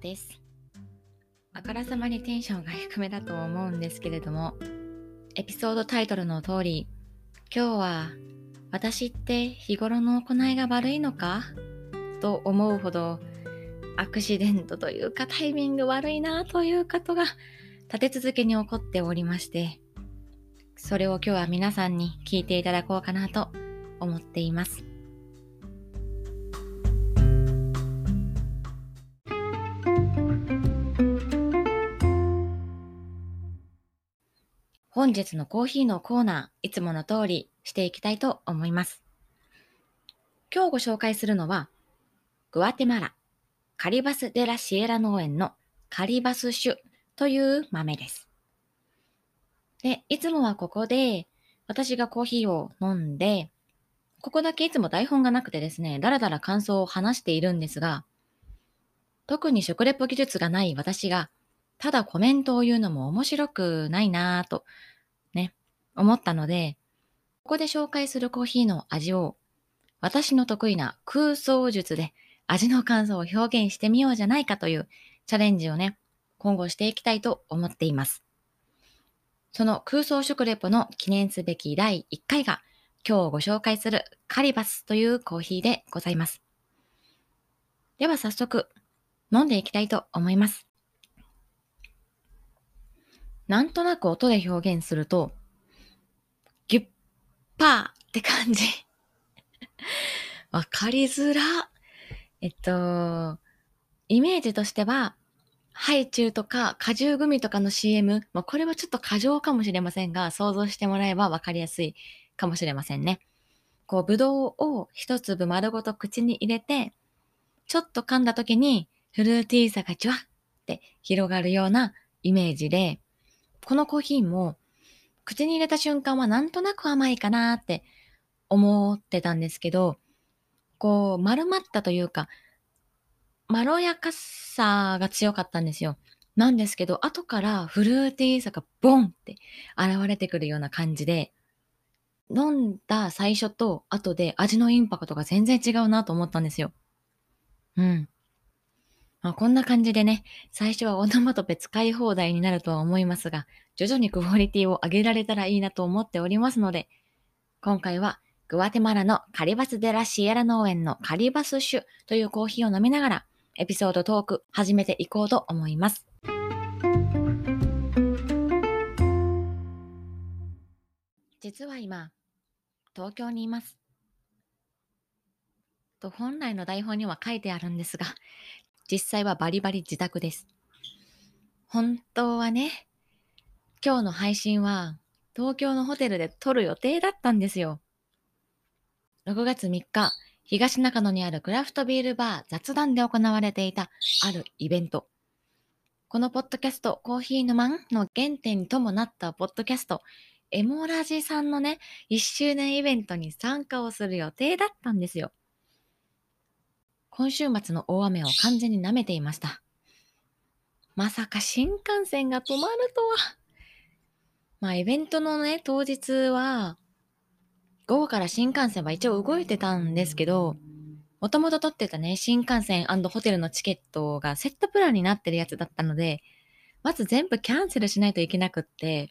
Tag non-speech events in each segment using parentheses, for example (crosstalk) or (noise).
です。あからさまにテンションが低めだと思うんですけれども、エピソードタイトルの通り、今日は、私って日頃の行いが悪いのか？と思うほど、アクシデントというかタイミング悪いなということが立て続けに起こっておりまして、それを今日は皆さんに聞いていただこうかなと思っています。本日のコーヒーのコーナー、いつもの通りしていきたいと思います。今日ご紹介するのは、グアテマラ、カリバス・デ・ラ・シエラ農園のカリバス種という豆です。で、いつもはここで私がコーヒーを飲んで、ここだけいつも台本がなくてですね、だらだら感想を話しているんですが、特に食レポ技術がない私が、ただコメントを言うのも面白くないなぁと、ね、思ったので、ここで紹介するコーヒーの味を、私の得意な空想術で味の感想を表現してみようじゃないかというチャレンジをね、今後していきたいと思っています。その空想食レポの記念すべき第1回が、今日ご紹介するカリバスというコーヒーでございます。では早速、飲んでいきたいと思います。なんとなく音で表現すると、ギュッパーって感じ。(laughs) わかりづら。えっと、イメージとしては、ハイチュウとか果汁グミとかの CM、まあ、これはちょっと過剰かもしれませんが、想像してもらえばわかりやすいかもしれませんね。こう、ぶどうを一粒丸ごと口に入れて、ちょっと噛んだ時にフルーティーさがジュワって広がるようなイメージで、このコーヒーも口に入れた瞬間はなんとなく甘いかなって思ってたんですけど、こう丸まったというか、まろやかさが強かったんですよ。なんですけど、後からフルーティーさがボンって現れてくるような感じで、飲んだ最初と後で味のインパクトが全然違うなと思ったんですよ。うん。まあ、こんな感じでね、最初はオノマトペ使い放題になるとは思いますが、徐々にクオリティを上げられたらいいなと思っておりますので、今回はグアテマラのカリバス・デ・ラ・シエラ農園のカリバス種というコーヒーを飲みながら、エピソードトーク始めていこうと思います。実は今、東京にいます。と本来の台本には書いてあるんですが、実際はバリバリ自宅です。本当はね、今日の配信は東京のホテルで撮る予定だったんですよ。6月3日、東中野にあるクラフトビールバー雑談で行われていたあるイベント。このポッドキャスト、コーヒーのマンの原点ともなったポッドキャスト、エモラジさんのね、1周年イベントに参加をする予定だったんですよ。今週末の大雨を完全に舐めていました。まさか新幹線が止まるとは。まあイベントのね、当日は、午後から新幹線は一応動いてたんですけど、もともと取ってたね、新幹線ホテルのチケットがセットプランになってるやつだったので、まず全部キャンセルしないといけなくって、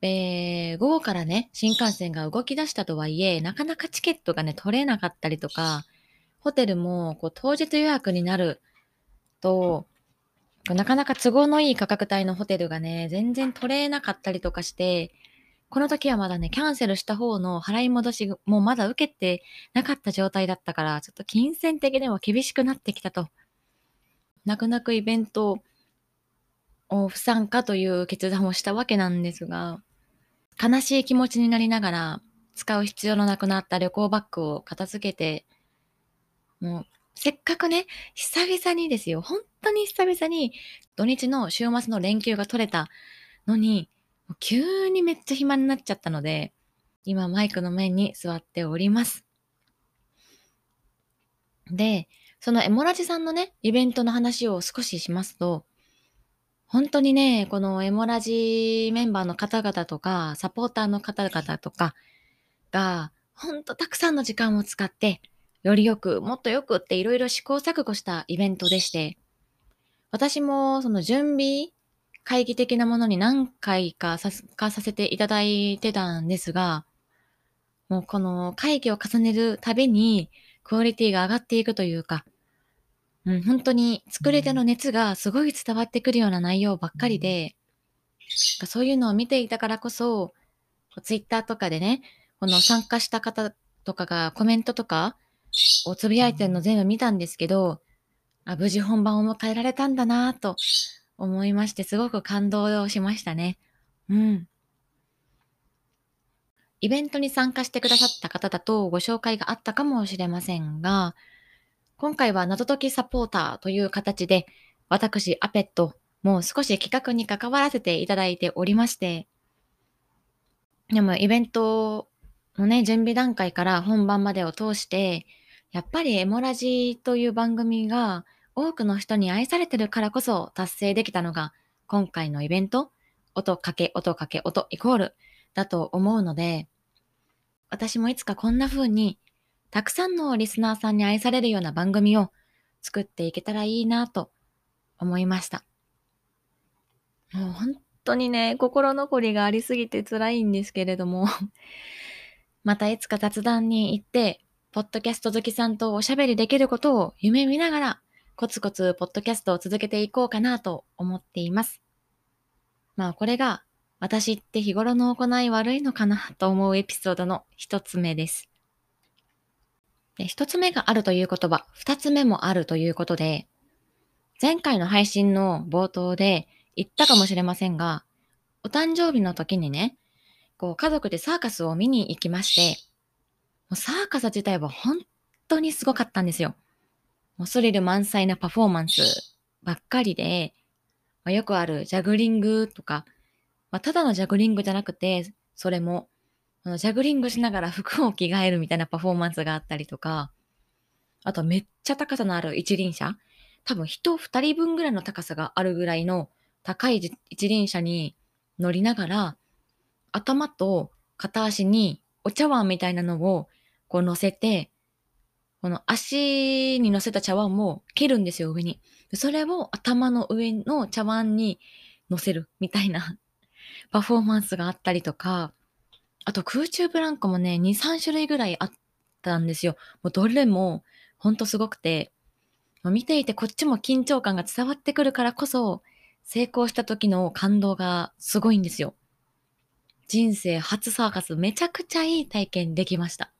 で、午後からね、新幹線が動き出したとはいえ、なかなかチケットがね、取れなかったりとか、ホテルもこう当日予約になると、なかなか都合のいい価格帯のホテルがね、全然取れなかったりとかして、この時はまだね、キャンセルした方の払い戻しもまだ受けてなかった状態だったから、ちょっと金銭的にも厳しくなってきたと。泣く泣くイベントを不参加という決断をしたわけなんですが、悲しい気持ちになりながら、使う必要のなくなった旅行バッグを片付けて、もう、せっかくね、久々にですよ、本当に久々に土日の週末の連休が取れたのに、急にめっちゃ暇になっちゃったので、今マイクの面に座っております。で、そのエモラジさんのね、イベントの話を少ししますと、本当にね、このエモラジメンバーの方々とか、サポーターの方々とかが、本当たくさんの時間を使って、よりよく、もっとよくっていろいろ試行錯誤したイベントでして、私もその準備会議的なものに何回か参加させていただいてたんですが、もうこの会議を重ねるたびにクオリティが上がっていくというか、うん、本当に作り手の熱がすごい伝わってくるような内容ばっかりで、そういうのを見ていたからこそ、ツイッターとかでね、この参加した方とかがコメントとかをつぶやいてるの全部見たんですけど、あ無事本番を迎えられたんだなぁと思いまして、すごく感動しましたね。うん。イベントに参加してくださった方だとご紹介があったかもしれませんが、今回は謎解きサポーターという形で、私、アペット、もう少し企画に関わらせていただいておりまして、でもイベントのね、準備段階から本番までを通して、やっぱりエモラジという番組が多くの人に愛されてるからこそ達成できたのが今回のイベント、音かけ音かけ音イコールだと思うので、私もいつかこんな風にたくさんのリスナーさんに愛されるような番組を作っていけたらいいなと思いました。もう本当にね、心残りがありすぎて辛いんですけれども (laughs) またいつか雑談に行って、ポッドキャスト好きさんとおしゃべりできることを夢見ながら、コツコツポッドキャストを続けていこうかなと思っています。まあこれが私って日頃の行い悪いのかなと思うエピソードの一つ目です。一つ目があるという言葉、二つ目もあるということで、前回の配信の冒頭で言ったかもしれませんが、お誕生日の時にね、こう家族でサーカスを見に行きまして、うサーカス自体は本当にすごかったんですよ。もうスリル満載なパフォーマンスばっかりで、まあ、よくあるジャグリングとか、まあ、ただのジャグリングじゃなくて、それも、ジャグリングしながら (laughs) 服を着替えるみたいなパフォーマンスがあったりとか、あとめっちゃ高さのある一輪車多分人二人分ぐらいの高さがあるぐらいの高い一輪車に乗りながら、頭と片足にお茶碗みたいなのをこう乗せて、この足に乗せた茶碗も蹴るんですよ、上に。それを頭の上の茶碗に乗せるみたいな (laughs) パフォーマンスがあったりとか、あと空中ブランコもね、2、3種類ぐらいあったんですよ。もうどれもほんとすごくて、見ていてこっちも緊張感が伝わってくるからこそ、成功した時の感動がすごいんですよ。人生初サーカスめちゃくちゃいい体験できました。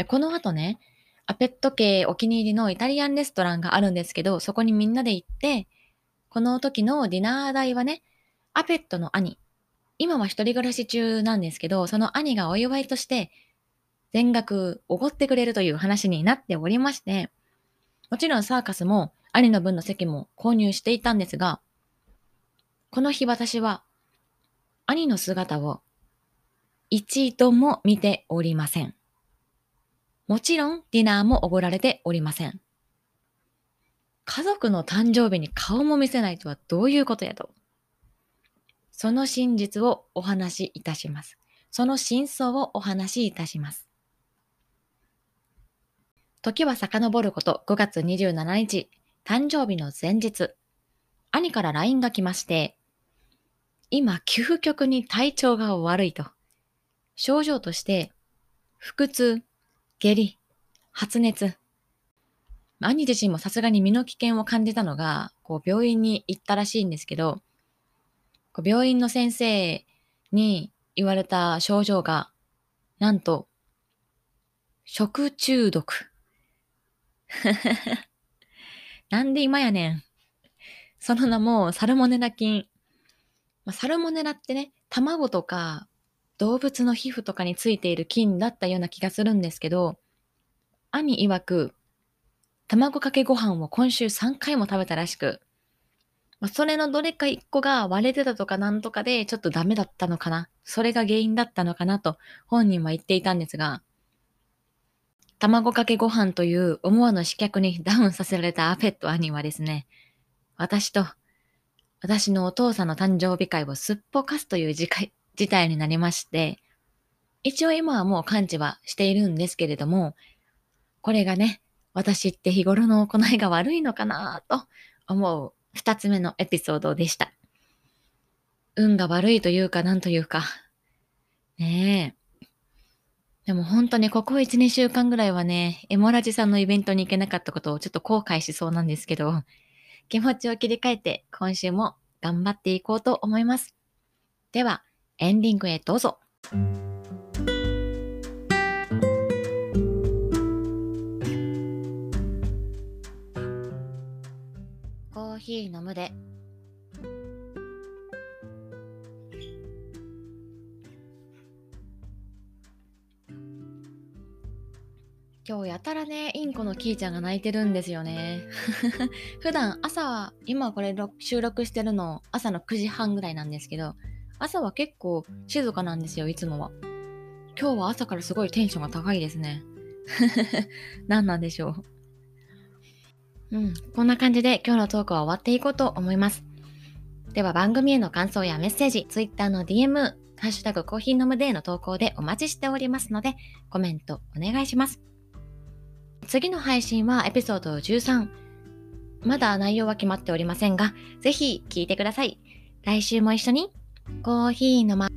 でこの後ね、アペット系お気に入りのイタリアンレストランがあるんですけど、そこにみんなで行って、この時のディナー代はね、アペットの兄、今は一人暮らし中なんですけど、その兄がお祝いとして全額おごってくれるという話になっておりまして、もちろんサーカスも兄の分の席も購入していたんですが、この日私は兄の姿を一度も見ておりません。もちろんディナーもおごられておりません。家族の誕生日に顔も見せないとはどういうことやと。その真実をお話しいたします。その真相をお話しいたします。時は遡ること5月27日、誕生日の前日、兄から LINE が来まして、今、究極に体調が悪いと。症状として、腹痛、下痢、発熱。兄自身もさすがに身の危険を感じたのが、こう病院に行ったらしいんですけど、こう病院の先生に言われた症状が、なんと、食中毒。(laughs) なんで今やねん。その名もサルモネラ菌。ま、サルモネラってね、卵とか動物の皮膚とかについている菌だったような気がするんですけど、兄曰く、卵かけご飯を今週3回も食べたらしく、まあ、それのどれか1個が割れてたとかなんとかでちょっとダメだったのかな。それが原因だったのかなと本人は言っていたんですが、卵かけご飯という思わぬ刺客にダウンさせられたアペット兄はですね、私と私のお父さんの誕生日会をすっぽかすという事態になりまして、一応今はもう完治はしているんですけれども、これがね、私って日頃の行いが悪いのかなと思う二つ目のエピソードでした。運が悪いというかなんというか。ねえ。でも本当にここ1、2週間ぐらいはね、エモラジさんのイベントに行けなかったことをちょっと後悔しそうなんですけど、気持ちを切り替えて今週も頑張っていこうと思います。では、エンディングへどうぞ。コーヒー飲むで。今日やたらね、インコのキーちゃんが泣いてるんですよね。(laughs) 普段朝は、今これ収録してるの朝の9時半ぐらいなんですけど、朝は結構静かなんですよ、いつもは。今日は朝からすごいテンションが高いですね。(laughs) 何なんでしょう。うん、こんな感じで今日のトークは終わっていこうと思います。では番組への感想やメッセージ、Twitter の DM、ハッシュタグコーヒー飲むデーの投稿でお待ちしておりますので、コメントお願いします。次の配信はエピソード13。まだ内容は決まっておりませんが、ぜひ聞いてください。来週も一緒にコーヒーのま